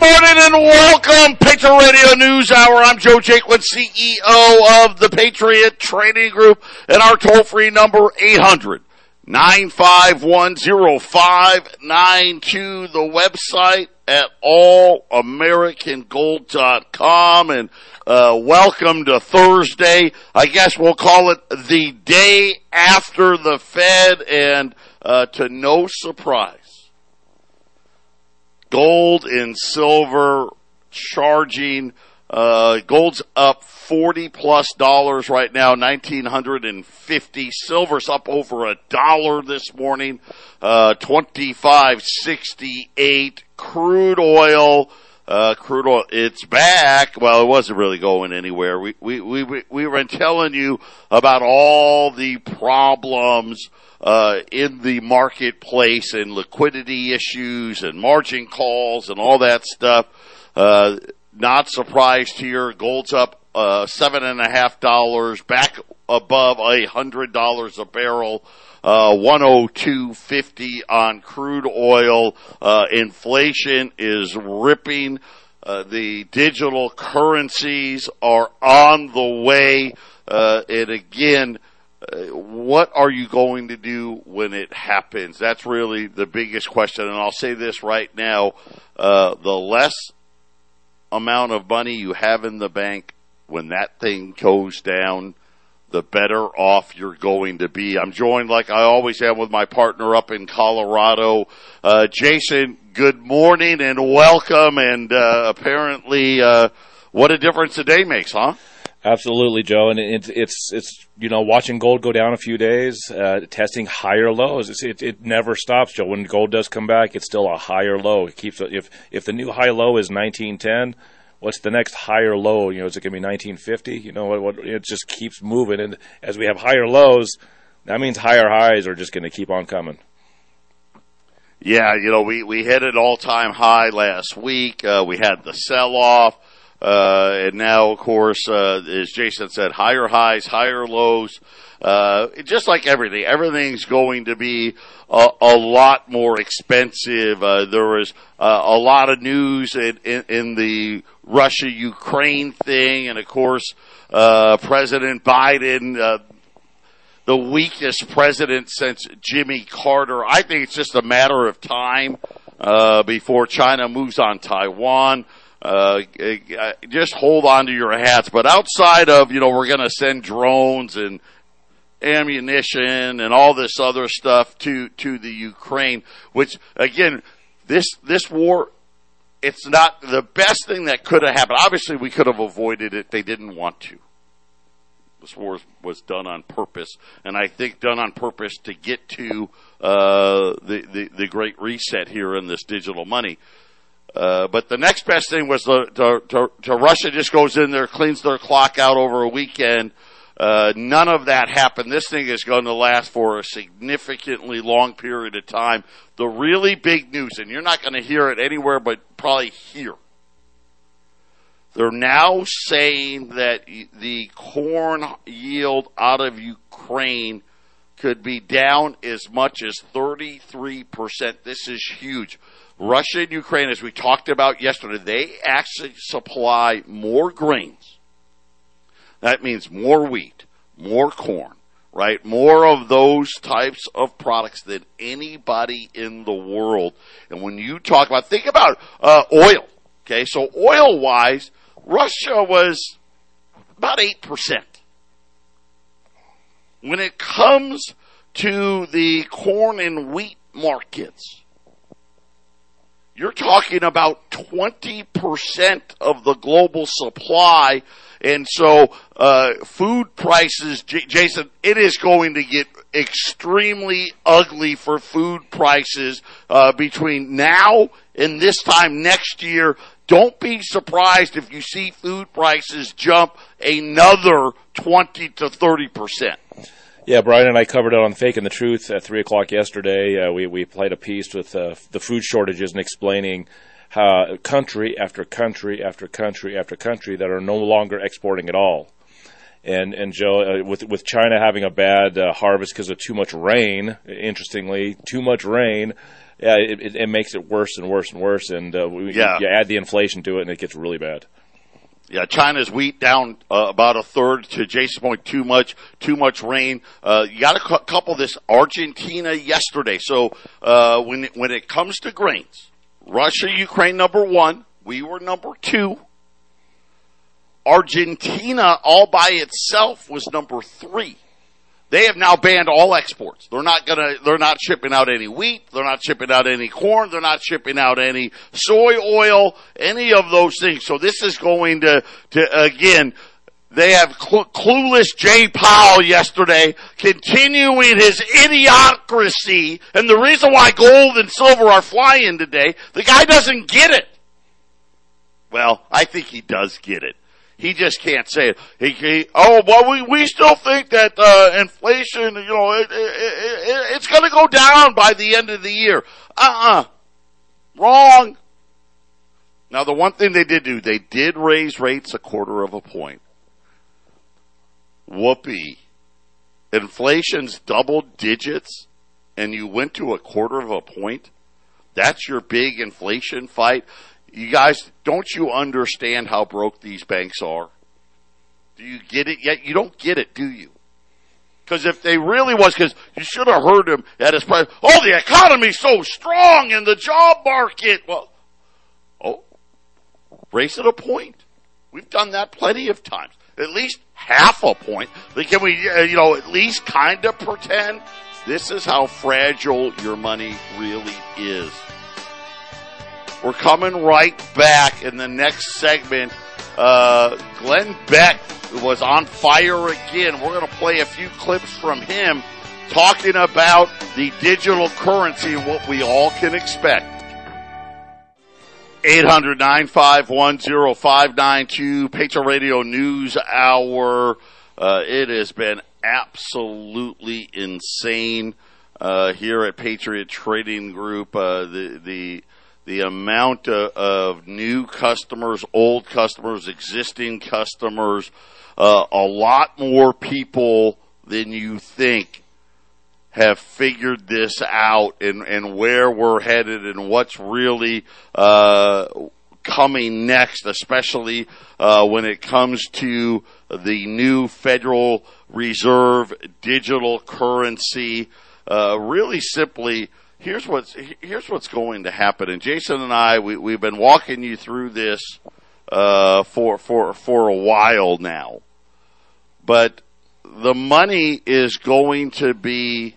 Good morning and welcome, Patriot Radio News Hour. I'm Joe Jaquin, CEO of the Patriot Trading Group, and our toll-free number 800 9510592. The website at allamericangold.com and uh, welcome to Thursday. I guess we'll call it the day after the Fed, and uh, to no surprise gold and silver charging. Uh, gold's up 40 plus dollars right now, 1950. Silver's up over a dollar this morning, uh, 2568. Crude oil, uh, crude oil, it's back. Well, it wasn't really going anywhere. We, we, we, we were telling you about all the problems, uh, in the marketplace and liquidity issues and margin calls and all that stuff. Uh, not surprised here. Gold's up uh, seven and a half dollars, back above a hundred dollars a barrel. Uh, 102.50 on crude oil. Uh, inflation is ripping. Uh, the digital currencies are on the way. Uh, and again, uh, what are you going to do when it happens? That's really the biggest question. And I'll say this right now: uh, the less amount of money you have in the bank when that thing goes down, the better off you're going to be. I'm joined, like I always am, with my partner up in Colorado, uh, Jason. Good morning and welcome. And uh, apparently, uh, what a difference a day makes, huh? Absolutely, Joe, and it's it's it's you know watching gold go down a few days, uh, testing higher lows. It, it never stops, Joe. When gold does come back, it's still a higher low. It keeps if if the new high low is nineteen ten, what's the next higher low? You know, is it going to be nineteen fifty? You know, what, what it just keeps moving, and as we have higher lows, that means higher highs are just going to keep on coming. Yeah, you know, we we hit an all time high last week. Uh, we had the sell off. Uh, and now, of course, uh, as Jason said, higher highs, higher lows. Uh, just like everything, everything's going to be a, a lot more expensive. Uh, there was uh, a lot of news in, in, in the Russia-Ukraine thing, and of course, uh, President Biden, the weakest president since Jimmy Carter. I think it's just a matter of time before China moves on Taiwan. Uh, uh, just hold on to your hats. But outside of, you know, we're going to send drones and ammunition and all this other stuff to, to the Ukraine, which again, this, this war, it's not the best thing that could have happened. Obviously, we could have avoided it. They didn't want to. This war was done on purpose, and I think done on purpose to get to uh, the, the the great reset here in this digital money. Uh, but the next best thing was to, to, to, Russia just goes in there, cleans their clock out over a weekend. Uh, none of that happened. This thing is going to last for a significantly long period of time. The really big news, and you're not going to hear it anywhere but probably here. They're now saying that the corn yield out of Ukraine could be down as much as 33%. This is huge. Russia and Ukraine, as we talked about yesterday, they actually supply more grains. That means more wheat, more corn, right? More of those types of products than anybody in the world. And when you talk about, think about uh, oil. Okay, so oil wise, Russia was about 8%. When it comes to the corn and wheat markets, you're talking about 20% of the global supply. And so, uh, food prices, J- Jason, it is going to get extremely ugly for food prices, uh, between now and this time next year. Don't be surprised if you see food prices jump another 20 to 30 percent. Yeah, Brian and I covered it on Fake and the Truth at 3 o'clock yesterday. Uh, we, we played a piece with uh, the food shortages and explaining how country after country after country after country that are no longer exporting at all. And and Joe, uh, with with China having a bad uh, harvest because of too much rain, interestingly, too much rain, yeah, it, it, it makes it worse and worse and worse. And uh, we, Yeah. you add the inflation to it, and it gets really bad. Yeah, China's wheat down uh, about a third. To Jason's point, too much, too much rain. Uh, you got to cu- couple this Argentina yesterday. So uh, when when it comes to grains, Russia, Ukraine number one, we were number two. Argentina all by itself was number three. They have now banned all exports. They're not gonna, they're not shipping out any wheat. They're not shipping out any corn. They're not shipping out any soy oil, any of those things. So this is going to, to again, they have cl- clueless Jay Powell yesterday continuing his idiocracy. And the reason why gold and silver are flying today, the guy doesn't get it. Well, I think he does get it. He just can't say it. He, he oh well, we we still think that uh, inflation, you know, it, it, it, it's going to go down by the end of the year. Uh uh wrong. Now the one thing they did do, they did raise rates a quarter of a point. Whoopee. Inflation's double digits, and you went to a quarter of a point. That's your big inflation fight. You guys, don't you understand how broke these banks are? Do you get it yet? You don't get it, do you? Because if they really was, because you should have heard him at his press. Oh, the economy's so strong in the job market. Well, oh, raise it a point. We've done that plenty of times. At least half a point. Can we, uh, you know, at least kind of pretend this is how fragile your money really is. We're coming right back in the next segment. Uh, Glenn Beck was on fire again. We're going to play a few clips from him talking about the digital currency and what we all can expect. 800 951 0592 Patriot Radio News Hour. Uh, it has been absolutely insane uh, here at Patriot Trading Group. Uh, the the the amount of, of new customers, old customers, existing customers, uh, a lot more people than you think have figured this out and, and where we're headed and what's really uh, coming next, especially uh, when it comes to the new Federal Reserve digital currency. Uh, really simply, here's what's here's what's going to happen. And Jason and I, we, we've been walking you through this uh, for for for a while now, but the money is going to be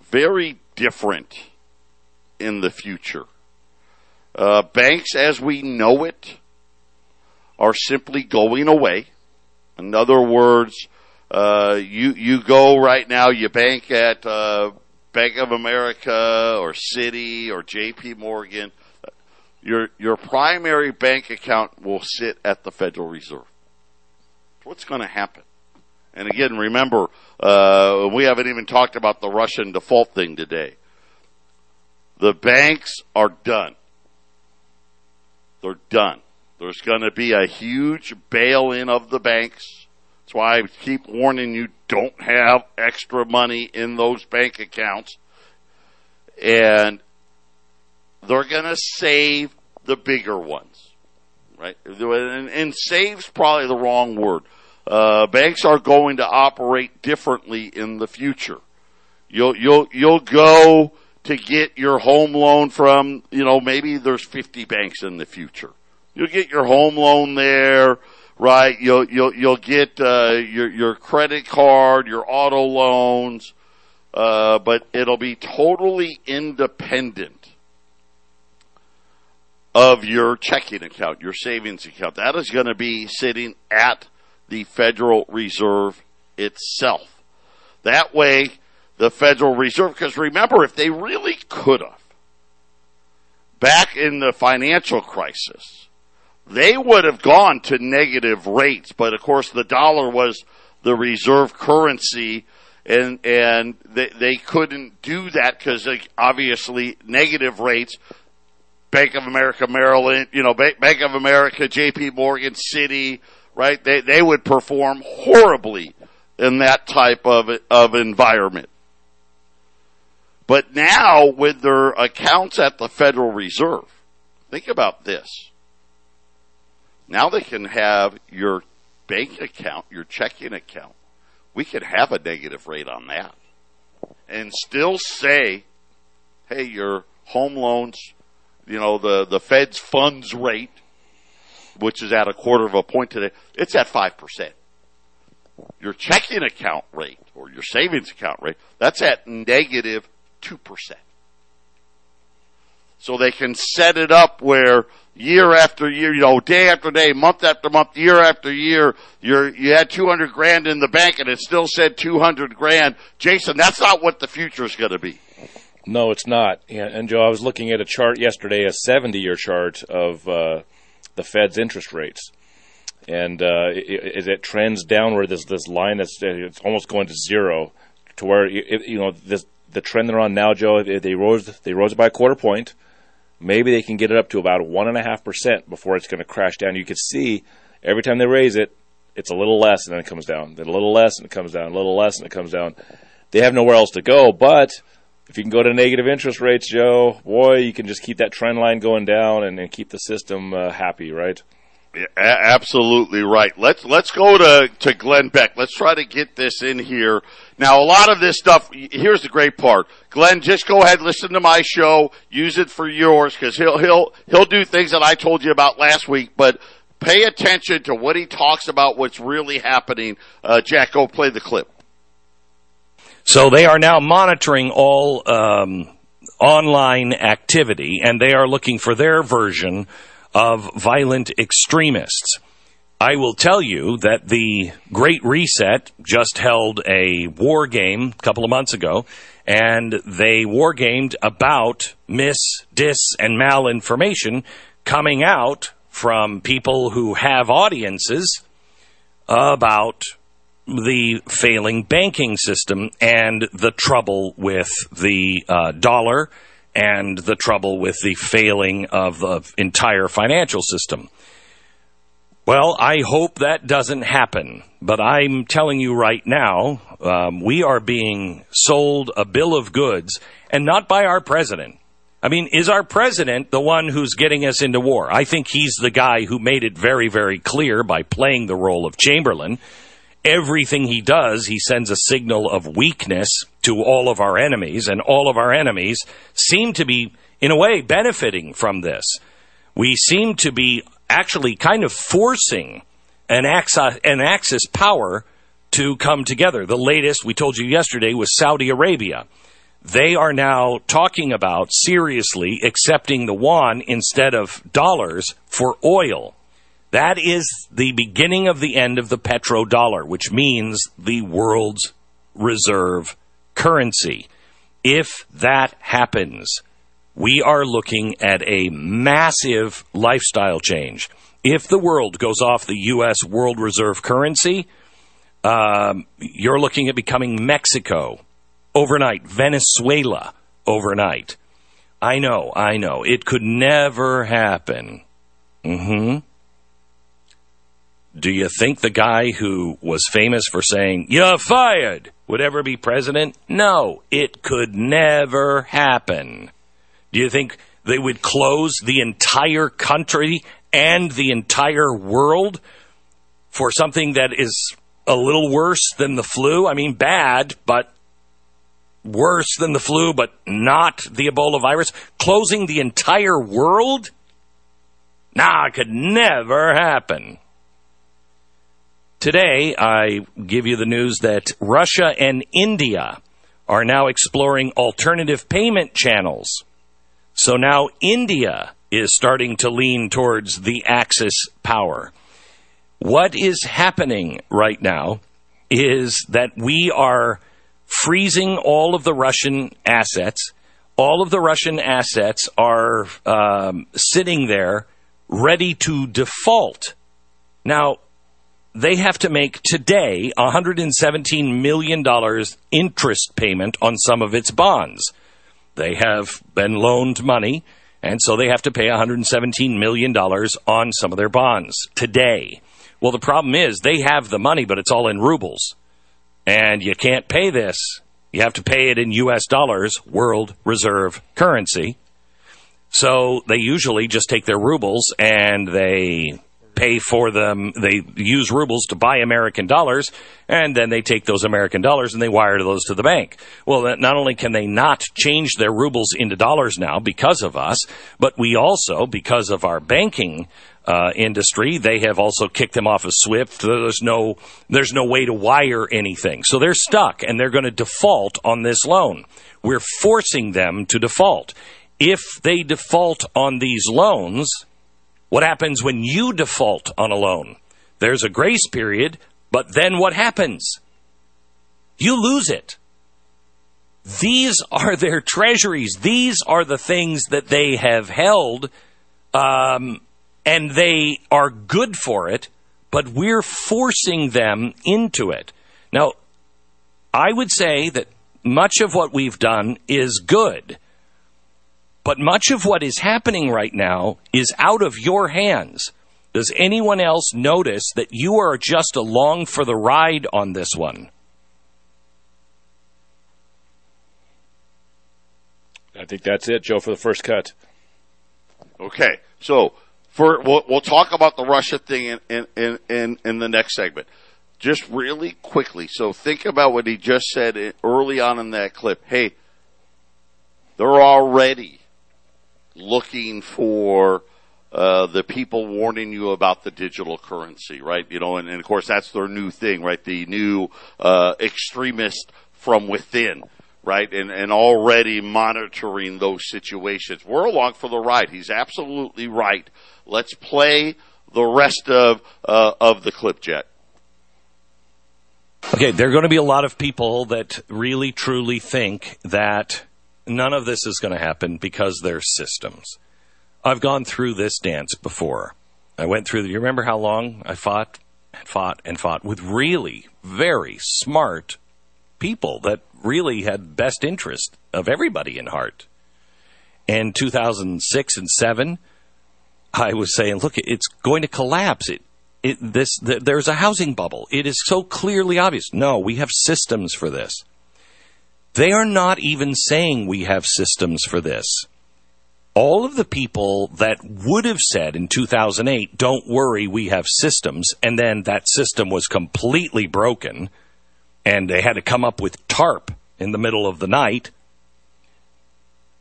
very different in the future. Uh, banks, as we know it, are simply going away. In other words, uh, you you go right now, you bank at uh, Bank of America or Citi or J.P. Morgan. Your your primary bank account will sit at the Federal Reserve. What's going to happen? And again, remember, uh, we haven't even talked about the Russian default thing today. The banks are done. They're done. There's going to be a huge bail in of the banks. That's why I keep warning you don't have extra money in those bank accounts. And they're going to save the bigger ones. Right? And, and save's probably the wrong word. Uh, banks are going to operate differently in the future. You'll, you'll, you'll go to get your home loan from, you know, maybe there's 50 banks in the future. You'll get your home loan there, right? You'll, you'll, you'll get, uh, your, your credit card, your auto loans, uh, but it'll be totally independent of your checking account, your savings account. That is going to be sitting at the Federal Reserve itself. That way, the Federal Reserve, because remember, if they really could have, back in the financial crisis, they would have gone to negative rates, but of course the dollar was the reserve currency and, and they, they couldn't do that because obviously negative rates Bank of America, Merrill Lynch, you know, Bank, Bank of America, JP Morgan, Citi, right? They, they would perform horribly in that type of, of environment. But now with their accounts at the Federal Reserve, think about this. Now they can have your bank account, your checking account. We could have a negative rate on that and still say, hey, your home loans, you know, the, the Fed's funds rate, which is at a quarter of a point today, it's at 5%. Your checking account rate or your savings account rate, that's at negative 2%. So they can set it up where year after year, you know, day after day, month after month, year after year, you're, you had 200 grand in the bank and it still said 200 grand. Jason, that's not what the future is going to be. No, it's not. And Joe, I was looking at a chart yesterday, a 70 year chart of uh, the Fed's interest rates. And uh, it, it trends downward, this this line that's it's almost going to zero, to where you know this, the trend they're on now, Joe. They rose they rose by a quarter point maybe they can get it up to about one and a half percent before it's going to crash down. You can see every time they raise it, it's a little less and then it comes down, then a little less and it comes down, a little less and it comes down. They have nowhere else to go, but if you can go to negative interest rates, Joe, boy, you can just keep that trend line going down and, and keep the system uh, happy, right? Yeah, absolutely right. Let's let's go to to Glenn Beck. Let's try to get this in here. Now, a lot of this stuff. Here's the great part, Glenn. Just go ahead, listen to my show, use it for yours, because he'll he'll he'll do things that I told you about last week. But pay attention to what he talks about, what's really happening. Uh, Jack, go play the clip. So they are now monitoring all um, online activity, and they are looking for their version of violent extremists. I will tell you that the Great Reset just held a war game a couple of months ago, and they wargamed about mis, dis, and malinformation coming out from people who have audiences about the failing banking system and the trouble with the uh, dollar and the trouble with the failing of the entire financial system. Well, I hope that doesn't happen, but I'm telling you right now, um, we are being sold a bill of goods, and not by our president. I mean, is our president the one who's getting us into war? I think he's the guy who made it very, very clear by playing the role of Chamberlain everything he does, he sends a signal of weakness to all of our enemies, and all of our enemies seem to be, in a way, benefiting from this. We seem to be actually kind of forcing an Axis, uh, an Axis power to come together. The latest, we told you yesterday, was Saudi Arabia. They are now talking about seriously accepting the yuan instead of dollars for oil. That is the beginning of the end of the petrodollar, which means the world's reserve currency. If that happens, we are looking at a massive lifestyle change. If the world goes off the U.S. world reserve currency, um, you're looking at becoming Mexico overnight, Venezuela overnight. I know, I know. It could never happen. Mm hmm. Do you think the guy who was famous for saying, You're fired, would ever be president? No, it could never happen. Do you think they would close the entire country and the entire world for something that is a little worse than the flu? I mean, bad, but worse than the flu, but not the Ebola virus? Closing the entire world? Nah, it could never happen. Today, I give you the news that Russia and India are now exploring alternative payment channels. So now India is starting to lean towards the Axis power. What is happening right now is that we are freezing all of the Russian assets. All of the Russian assets are um, sitting there ready to default. Now, they have to make today $117 million interest payment on some of its bonds. They have been loaned money, and so they have to pay $117 million on some of their bonds today. Well, the problem is they have the money, but it's all in rubles. And you can't pay this You have to pay it in U.S. dollars, world reserve currency. So they usually just take their rubles and they pay for them. They use rubles to buy American dollars, and then they take those American dollars and they wire those to the bank. Well, not only can they not change their rubles into dollars now because of us, but we also, because of our banking uh, industry, they have also kicked them off of SWIFT. There's no, there's no way to wire anything, so they're stuck, and they're going to default on this loan. We're forcing them to default. If they default on these loans, what happens when you default on a loan? There's a grace period, but then what happens? You lose it. These are their treasuries. These are the things that they have held, um, and they are good for it, but we're forcing them into it. Now, I would say that much of what we've done is good. But much of what is happening right now is out of your hands. Does anyone else notice that you are just along for the ride on this one? I think that's it, Joe, for the first cut. Okay, so for we'll, we'll talk about the Russia thing in, in, in, in, in the next segment. Just really quickly. So think about what he just said eh, early on in that clip. Hey, they're already looking for uh, the people warning you about the digital currency, right? You know, and, and of course that's their new thing, right? The new uh, extremist from within, right? And and already monitoring those situations. We're along for the ride. He's absolutely right. Let's play the rest of uh, of the clip, Jet. Okay, there are going to be a lot of people that really truly think that none of this is going to happen because there's systems. I've gone through this dance before. I went through. You remember how long I fought and fought and fought with really very smart people that really had best interest of everybody in heart. In 2006 and seven, I was saying, look, it's going to collapse. It, it this th- there's a housing bubble. It is so clearly obvious. No, we have systems for this. They are not even saying we have systems for this. All of the people that would have said in 2008, don't worry, we have systems, and then that system was completely broken, and they had to come up with TARP in the middle of the night,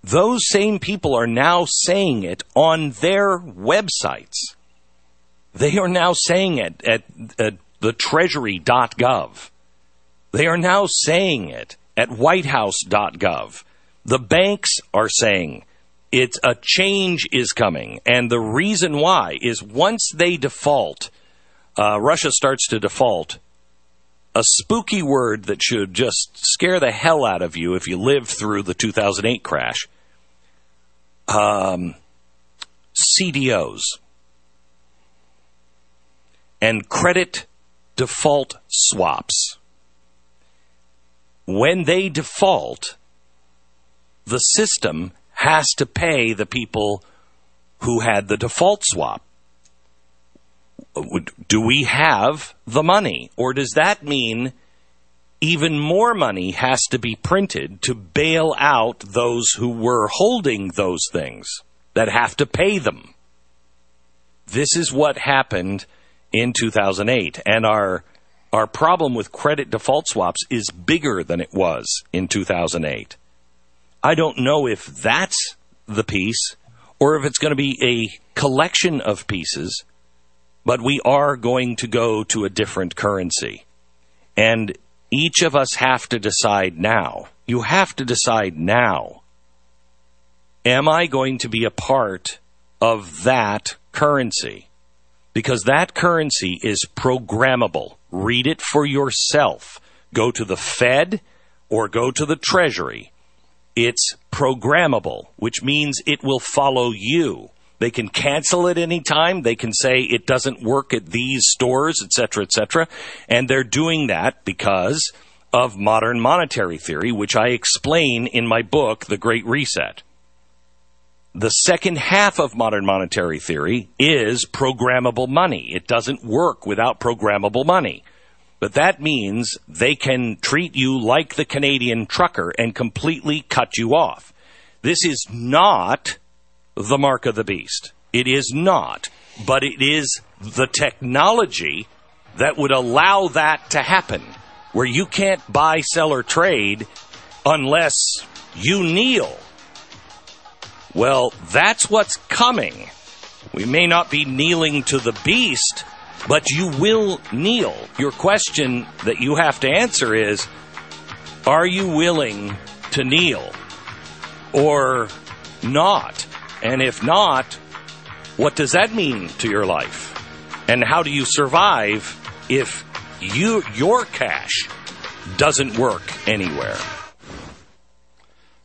those same people are now saying it on their websites. They are now saying it at, at the treasury.gov. They are now saying it at whitehouse.gov. The banks are saying it's a change is coming. And the reason why is once they default, uh, Russia starts to default, a spooky word that should just scare the hell out of you if you lived through the 2008 crash. Um, CDOs and credit default swaps when they default, the system has to pay the people who had the default swap. Do we have the money? Or does that mean even more money has to be printed to bail out those who were holding those things that have to pay them? This is what happened in 2008. And our our problem with credit default swaps is bigger than it was in 2008. I don't know if that's the piece or if it's going to be a collection of pieces, but we are going to go to a different currency. And each of us have to decide now. You have to decide now. Am I going to be a part of that currency? Because that currency is programmable. Read it for yourself. Go to the Fed or go to the Treasury. It's programmable, which means it will follow you. They can cancel it anytime. They can say it doesn't work at these stores, etc., etc. And they're doing that because of modern monetary theory, which I explain in my book, The Great Reset. The second half of modern monetary theory is programmable money. It doesn't work without programmable money. but that means they can treat you like the Canadian trucker and completely cut you off. This is not the mark of the beast. It is not, but it is the technology that would allow that to happen, where you can't buy, sell, or trade unless you kneel. Well, that's what's coming. We may not be kneeling to the beast, but you will kneel. Your question that you have to answer is Are you willing to kneel or not? And if not, what does that mean to your life? And how do you survive if you your cash doesn't work anywhere?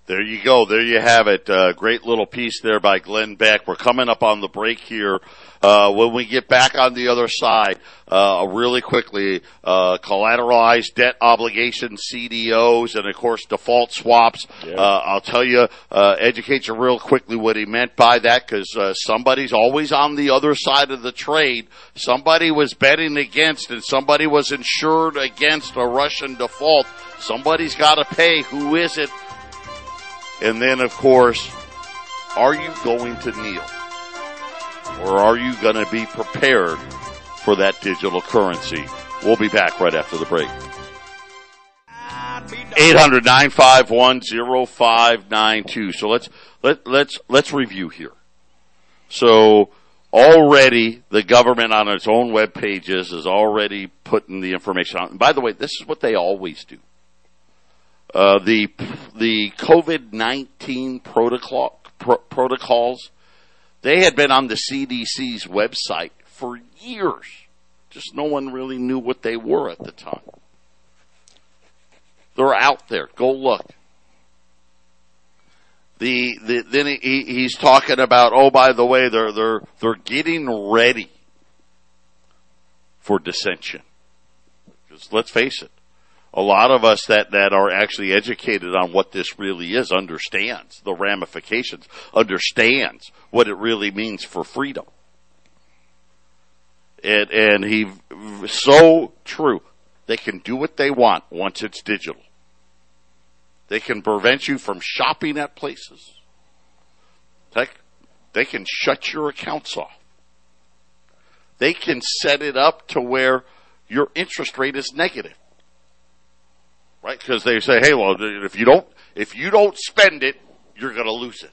There you go. There you have it. Uh, great little piece there by Glenn Beck. We're coming up on the break here. Uh, when we get back on the other side, uh, really quickly, uh, collateralized debt obligations, CDOs, and of course default swaps. Yeah. Uh, I'll tell you, uh, educate you real quickly what he meant by that because uh, somebody's always on the other side of the trade. Somebody was betting against and somebody was insured against a Russian default. Somebody's got to pay. Who is it? And then, of course, are you going to kneel? Or are you going to be prepared for that digital currency? We'll be back right after the break. 800-951-0592. So let's, let, let's, let's review here. So already the government on its own web pages is already putting the information out. And by the way, this is what they always do. Uh, the the COVID nineteen protocol pro- protocols they had been on the CDC's website for years. Just no one really knew what they were at the time. They're out there. Go look. The, the then he, he's talking about oh by the way they're they're they're getting ready for dissension. Because let's face it, a lot of us that, that are actually educated on what this really is understands the ramifications, understands what it really means for freedom. And, and he, so true. They can do what they want once it's digital. They can prevent you from shopping at places. Heck, they can shut your accounts off. They can set it up to where your interest rate is negative right? Because they say, hey, well, if you don't, if you don't spend it, you're going to lose it.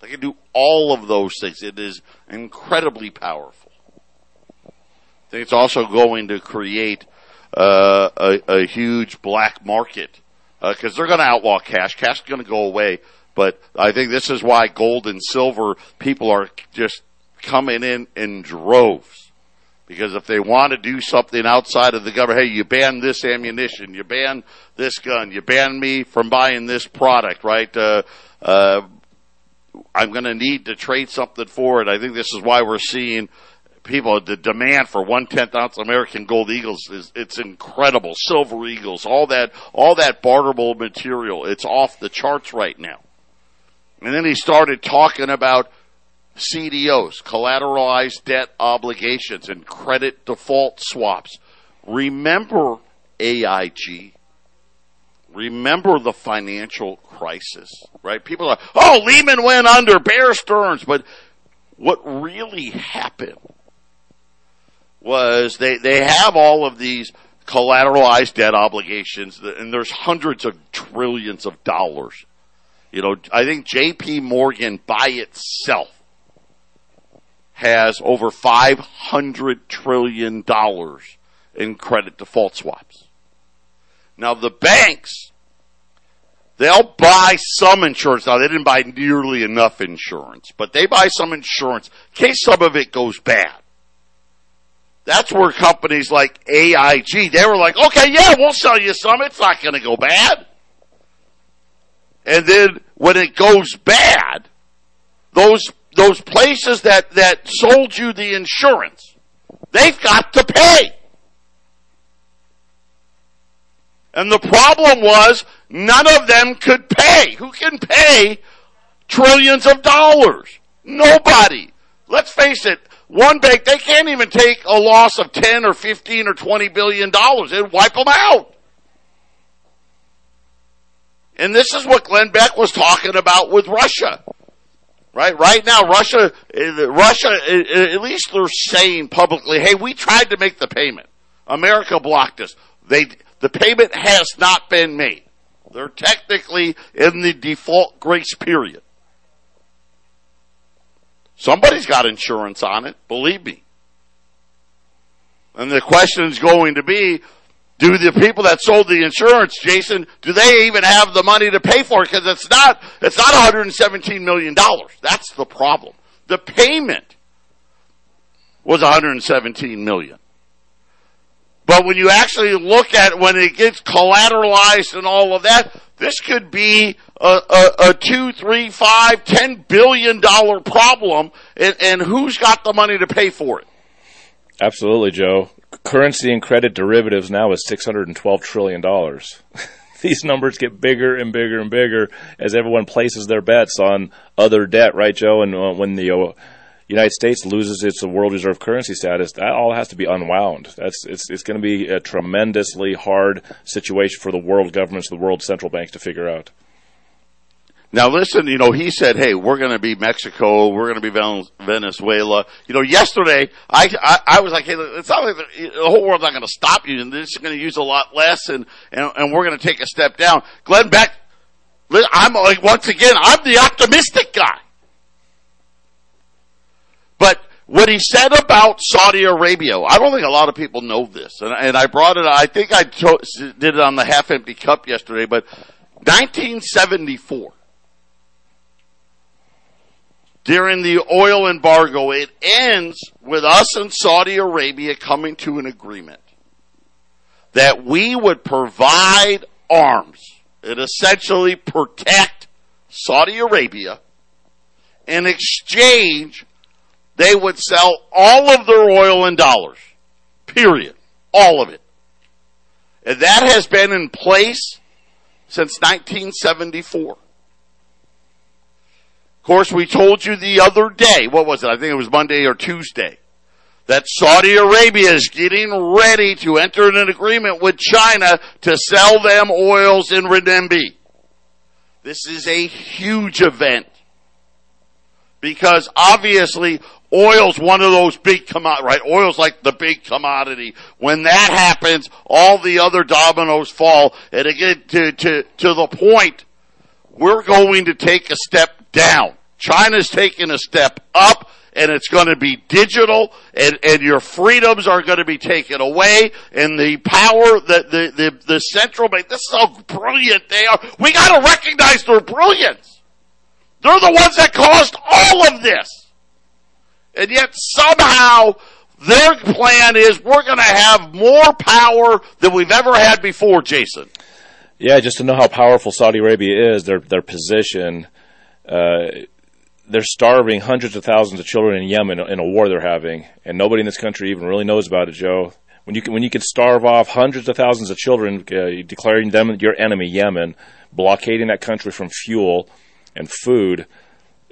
They can do all of those things. It is incredibly powerful. I think it's also going to create uh, a, a, huge black market because uh, they're going to outlaw cash. Cash is going to go away. But I think this is why gold and silver people are just coming in in droves because if they want to do something outside of the government, hey, you ban this ammunition, you ban this gun, you ban me from buying this product, right? Uh, uh, I'm going to need to trade something for it. I think this is why we're seeing people the demand for one tenth ounce American gold eagles is it's incredible. Silver eagles, all that all that barterable material, it's off the charts right now. And then he started talking about CDOs, collateralized debt obligations, and credit default swaps. Remember AIG. Remember the financial crisis, right? People are, oh, Lehman went under, Bear Stearns, but what really happened was they, they have all of these collateralized debt obligations, and there's hundreds of trillions of dollars. You know, I think JP Morgan by itself has over $500 trillion in credit default swaps. Now the banks, they'll buy some insurance. Now they didn't buy nearly enough insurance, but they buy some insurance in case some of it goes bad. That's where companies like AIG, they were like, okay, yeah, we'll sell you some. It's not going to go bad. And then when it goes bad, those those places that, that sold you the insurance, they've got to pay. And the problem was none of them could pay. Who can pay trillions of dollars? Nobody. Let's face it, one bank, they can't even take a loss of 10 or 15 or 20 billion dollars. It'd wipe them out. And this is what Glenn Beck was talking about with Russia. Right? Right now, Russia, uh, Russia, uh, at least they're saying publicly, hey, we tried to make the payment. America blocked us. They, the payment has not been made. They're technically in the default grace period. Somebody's got insurance on it, believe me. And the question is going to be, do the people that sold the insurance, Jason, do they even have the money to pay for it? Because it's not, it's not 117 million dollars. That's the problem. The payment was 117 million. But when you actually look at when it gets collateralized and all of that, this could be a, a, a two, three, five, ten billion dollar problem, and, and who's got the money to pay for it? Absolutely, Joe. Currency and credit derivatives now is six hundred and twelve trillion dollars. These numbers get bigger and bigger and bigger as everyone places their bets on other debt, right, Joe? And uh, when the uh, United States loses its world reserve currency status, that all has to be unwound. That's it's it's going to be a tremendously hard situation for the world governments, the world central banks to figure out. Now listen, you know, he said, "Hey, we're going to be Mexico, we're going to be Venezuela." You know, yesterday I I, I was like, "Hey, it's not like the, the whole world's not going to stop you, and this is going to use a lot less, and and, and we're going to take a step down." Glenn Beck, I'm like once again, I'm the optimistic guy. But what he said about Saudi Arabia, I don't think a lot of people know this, and, and I brought it. I think I to, did it on the half empty cup yesterday, but 1974 during the oil embargo, it ends with us and Saudi Arabia coming to an agreement that we would provide arms and essentially protect Saudi Arabia in exchange they would sell all of their oil in dollars. Period. All of it. And that has been in place since 1974. Of course, we told you the other day, what was it? I think it was Monday or Tuesday, that Saudi Arabia is getting ready to enter an agreement with China to sell them oils in renminbi. This is a huge event because obviously Oil's one of those big commodity, right? Oil's like the big commodity. When that happens, all the other dominoes fall. And again, to, to, to the point, we're going to take a step down. China's taking a step up and it's going to be digital and, and your freedoms are going to be taken away and the power that the, the, the central bank, this is how brilliant they are. We got to recognize their brilliance. They're the ones that caused all of this. And yet somehow their plan is we're going to have more power than we've ever had before, Jason. Yeah, just to know how powerful Saudi Arabia is, their their position. Uh, they're starving hundreds of thousands of children in Yemen in a war they're having, and nobody in this country even really knows about it, Joe. When you can, when you can starve off hundreds of thousands of children, uh, declaring them your enemy, Yemen, blockading that country from fuel and food,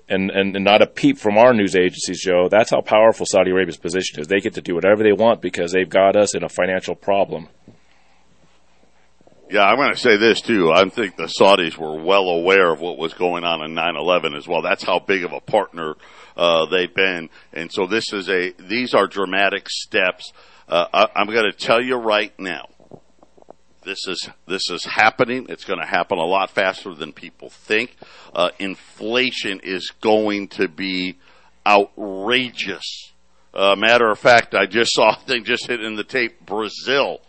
and, and, and not a peep from our news agencies, Joe. That's how powerful Saudi Arabia's position is. They get to do whatever they want because they've got us in a financial problem. Yeah, I'm going to say this too. I think the Saudis were well aware of what was going on in 9/11 as well. That's how big of a partner uh, they've been, and so this is a. These are dramatic steps. Uh, I, I'm going to tell you right now. This is this is happening. It's going to happen a lot faster than people think. Uh, inflation is going to be outrageous. Uh, matter of fact, I just saw a thing just hit in the tape. Brazil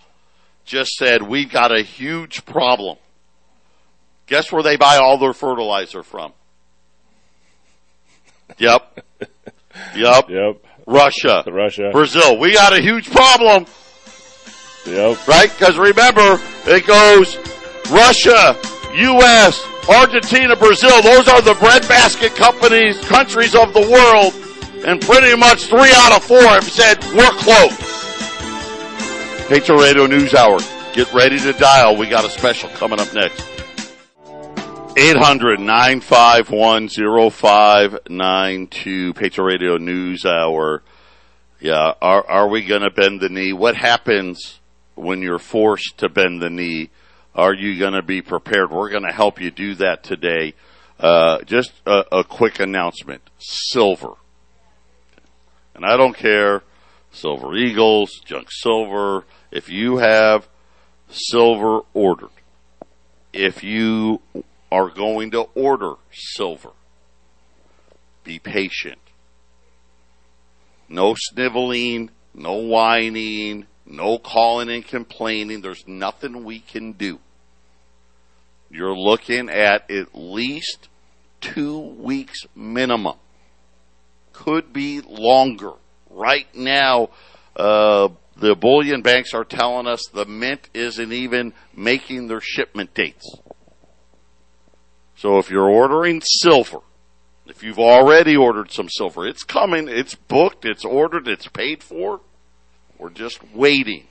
just said we've got a huge problem. Guess where they buy all their fertilizer from? Yep. Yep. Yep. Russia. Russia. Brazil. We got a huge problem. Yep. Right? Because remember, it goes Russia, U.S., Argentina, Brazil. Those are the breadbasket companies, countries of the world. And pretty much three out of four have said, we're closed. Patriot Radio News Hour. Get ready to dial. We got a special coming up next. 800 951 0592 Patriot Radio News Hour. Yeah, are, are we going to bend the knee? What happens when you're forced to bend the knee? Are you going to be prepared? We're going to help you do that today. Uh, just a, a quick announcement. Silver. And I don't care. Silver Eagles, junk silver. If you have silver ordered, if you are going to order silver, be patient. No sniveling, no whining, no calling and complaining. There's nothing we can do. You're looking at at least two weeks minimum. Could be longer. Right now, uh, the bullion banks are telling us the mint isn't even making their shipment dates. So if you're ordering silver, if you've already ordered some silver, it's coming, it's booked, it's ordered, it's paid for. We're just waiting.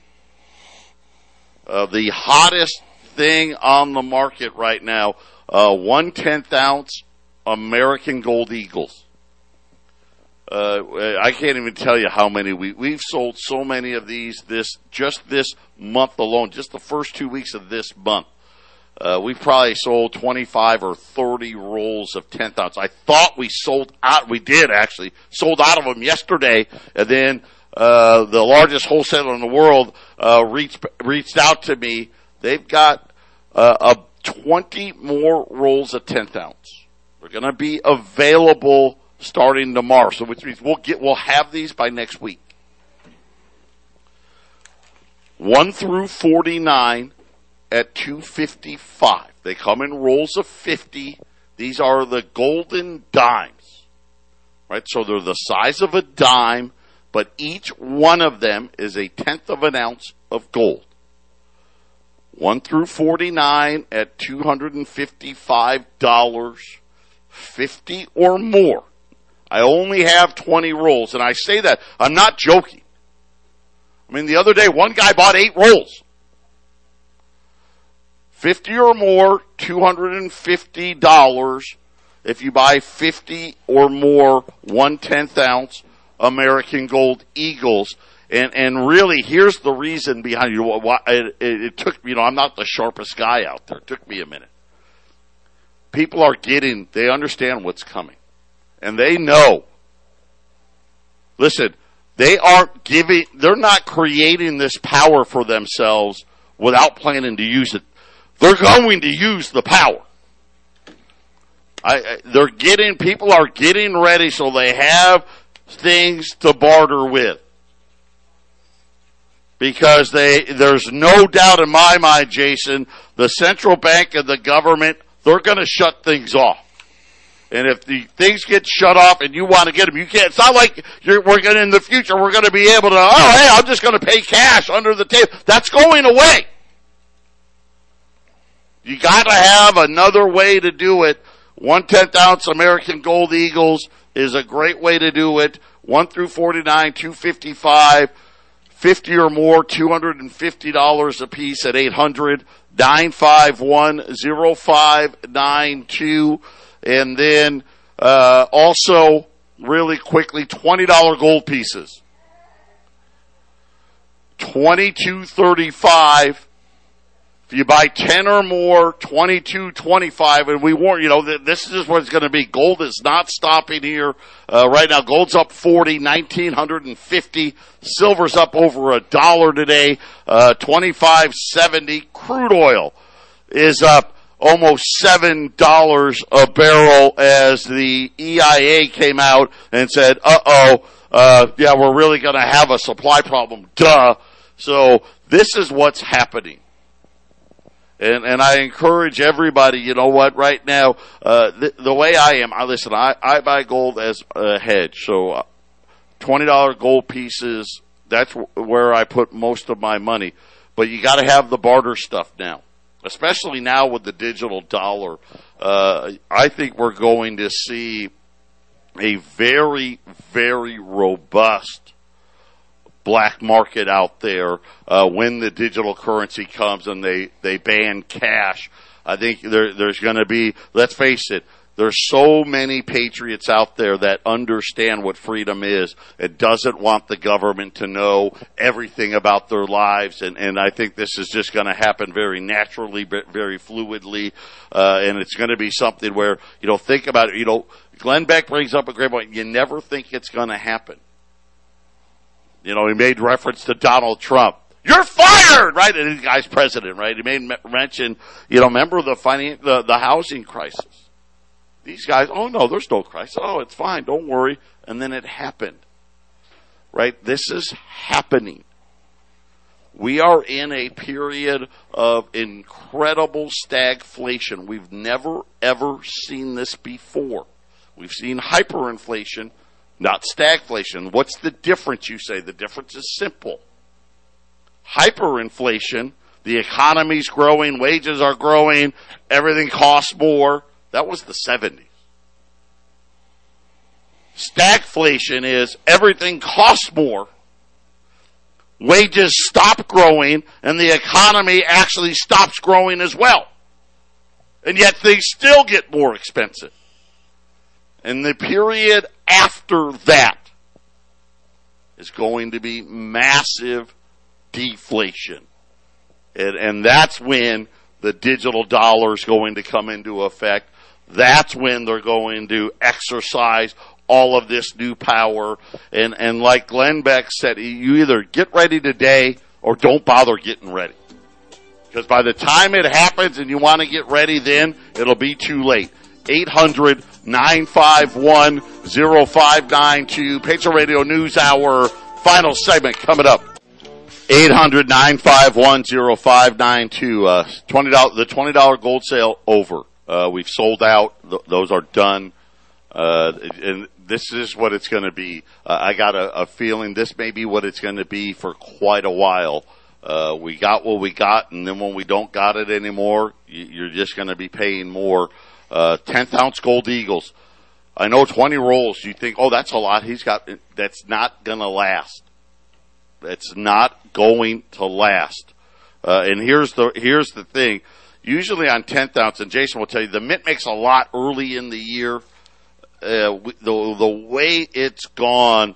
Uh, the hottest thing on the market right now, uh, one tenth ounce American Gold Eagles. Uh, I can't even tell you how many we we've sold so many of these this just this month alone, just the first two weeks of this month. Uh, we probably sold 25 or 30 rolls of 10th ounce. I thought we sold out, we did actually, sold out of them yesterday, and then, uh, the largest wholesaler in the world, uh, reached, reached out to me. They've got, uh, a 20 more rolls of 10th ounce. They're gonna be available starting tomorrow, so which means we'll get, we'll have these by next week. 1 through 49 at 255. They come in rolls of 50. These are the golden dimes. Right? So they're the size of a dime, but each one of them is a tenth of an ounce of gold. 1 through 49 at $255, 50 or more. I only have 20 rolls, and I say that, I'm not joking. I mean, the other day, one guy bought eight rolls. 50 or more, $250 if you buy 50 or more one tenth ounce American Gold Eagles. And, and really, here's the reason behind you. It, it, it took, you know, I'm not the sharpest guy out there. It took me a minute. People are getting, they understand what's coming. And they know. Listen, they aren't giving, they're not creating this power for themselves without planning to use it they're going to use the power. I, they're getting, people are getting ready so they have things to barter with. Because they, there's no doubt in my mind, Jason, the central bank and the government, they're gonna shut things off. And if the things get shut off and you want to get them, you can't. It's not like we're going in the future, we're going to be able to, oh, hey, I'm just going to pay cash under the table. That's going away. You got to have another way to do it. One tenth ounce American Gold Eagles is a great way to do it. 1 through 49, 255, 50 or more, $250 a piece at 800 951 0592 and then uh, also really quickly twenty dollar gold pieces. Twenty two thirty five if you buy 10 or more, 22, 25, and we warn, you know, this is what it's going to be. Gold is not stopping here. Uh, right now, gold's up 40, 1950. Silver's up over a dollar today, uh, 2570. Crude oil is up almost seven dollars a barrel as the EIA came out and said, uh oh, uh, yeah, we're really going to have a supply problem. Duh. So this is what's happening. And, and I encourage everybody, you know what, right now, uh, the, the way I am, I listen, I, I buy gold as a hedge. So uh, $20 gold pieces, that's where I put most of my money. But you gotta have the barter stuff now. Especially now with the digital dollar. Uh, I think we're going to see a very, very robust black market out there uh, when the digital currency comes and they they ban cash. I think there, there's going to be, let's face it, there's so many patriots out there that understand what freedom is and doesn't want the government to know everything about their lives. And, and I think this is just going to happen very naturally, very fluidly. Uh, and it's going to be something where, you know, think about it. You know, Glenn Beck brings up a great point. You never think it's going to happen. You know, he made reference to Donald Trump. You're fired, right? And the guy's president, right? He made mention, you know, remember the finan- the, the housing crisis these guys, oh no, there's no crisis. Oh, it's fine. Don't worry. And then it happened. Right? This is happening. We are in a period of incredible stagflation. We've never ever seen this before. We've seen hyperinflation, not stagflation. What's the difference, you say? The difference is simple. Hyperinflation, the economy's growing, wages are growing, everything costs more that was the 70s. Stagflation is everything costs more, wages stop growing, and the economy actually stops growing as well. And yet things still get more expensive. And the period after that is going to be massive deflation. And, and that's when the digital dollar is going to come into effect that's when they're going to exercise all of this new power. And, and like Glenn Beck said, you either get ready today or don't bother getting ready. Because by the time it happens and you want to get ready then, it'll be too late. 800 951 0592. Patriot Radio News Hour. Final segment coming up. 800 951 0592. Uh, $20, the $20 gold sale over. Uh, we've sold out. Th- those are done. Uh, and this is what it's going to be. Uh, I got a, a, feeling this may be what it's going to be for quite a while. Uh, we got what we got, and then when we don't got it anymore, you, are just going to be paying more. Uh, tenth ounce gold eagles. I know 20 rolls. You think, oh, that's a lot. He's got. That's not going to last. That's not going to last. Uh, and here's the here's the thing usually on 10th ounce, and Jason will tell you, the mint makes a lot early in the year. Uh, the, the way it's gone,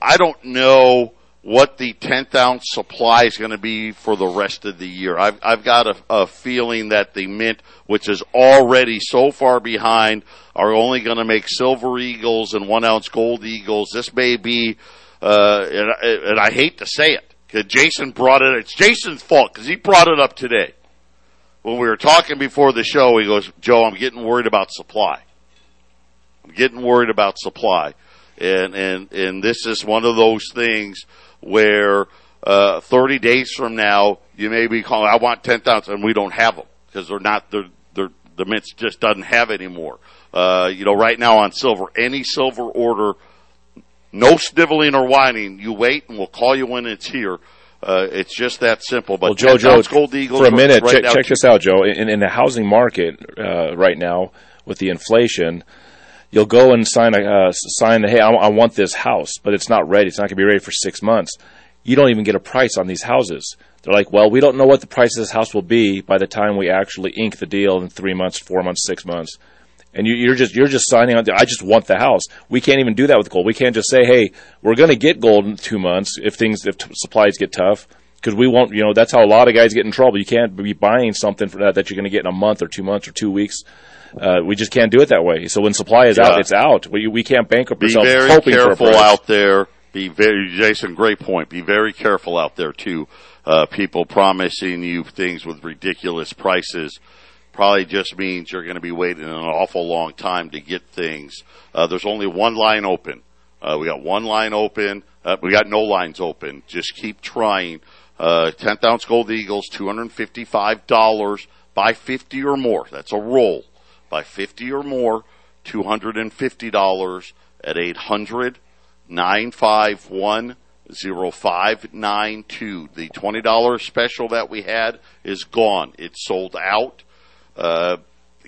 I don't know what the 10th ounce supply is going to be for the rest of the year. I've, I've got a, a feeling that the mint, which is already so far behind, are only going to make silver eagles and one ounce gold eagles. This may be, uh, and, and I hate to say it, because Jason brought it, it's Jason's fault, because he brought it up today when we were talking before the show, he goes, Joe, I'm getting worried about supply. I'm getting worried about supply. And, and, and this is one of those things where, uh, 30 days from now, you may be calling, I want 10,000 and we don't have them because they're not, they're, they're, the mint just doesn't have anymore. Uh, you know, right now on silver, any silver order, no sniveling or whining, you wait and we'll call you when it's here. Uh, it's just that simple. But well, Joe, Joe, Gold Eagles for a minute, right check, check this out, Joe. In, in the housing market uh, right now, with the inflation, you'll go and sign a uh, sign. Hey, I, I want this house, but it's not ready. It's not going to be ready for six months. You don't even get a price on these houses. They're like, well, we don't know what the price of this house will be by the time we actually ink the deal in three months, four months, six months and you, are just you're just signing on. I just want the house. We can't even do that with gold. We can't just say, "Hey, we're going to get gold in two months if things if t- supplies get tough." Because we won't, you know, that's how a lot of guys get in trouble. You can't be buying something for that that you're going to get in a month or two months or two weeks. Uh, we just can't do it that way. So when supply is yeah. out, it's out. We we can't bankrupt ourselves. Be very careful out there. Be very, Jason. Great point. Be very careful out there too. Uh, people promising you things with ridiculous prices probably just means you're going to be waiting an awful long time to get things. Uh, there's only one line open. Uh, we got one line open. Uh, we got no lines open. Just keep trying. Uh, 10th ounce gold eagles, $255. Buy 50 or more. That's a roll. Buy 50 or more, $250 at 800 951 0592. The $20 special that we had is gone. It's sold out. Uh,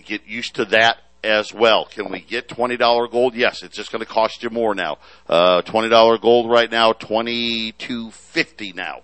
get used to that as well. Can we get twenty dollar gold? Yes, it's just going to cost you more now. Uh, twenty dollar gold right now, twenty two fifty now.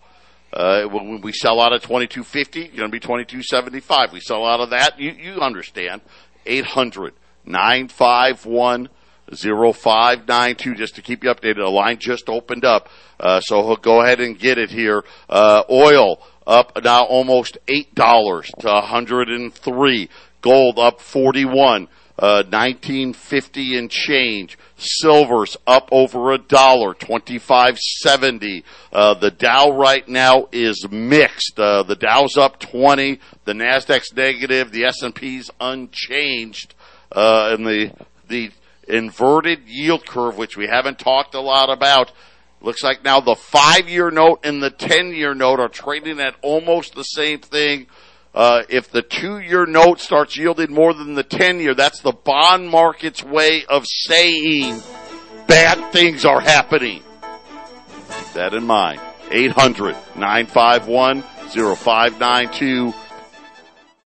Uh, when we sell out of 2250, you're going to be 2275. We sell out of that, you, you understand. 800 951 0592 just to keep you updated. A line just opened up. Uh, so go ahead and get it here. Uh, oil up now almost $8 to 103. Gold up 41. Uh, 1950 and change. Silver's up over a dollar, 2570. Uh, the Dow right now is mixed. Uh, the Dow's up 20. The Nasdaq's negative. The S&P's unchanged. Uh, and the, the inverted yield curve, which we haven't talked a lot about, looks like now the five year note and the 10 year note are trading at almost the same thing. Uh, if the two year note starts yielding more than the 10 year, that's the bond market's way of saying bad things are happening. Keep that in mind. 800 951 0592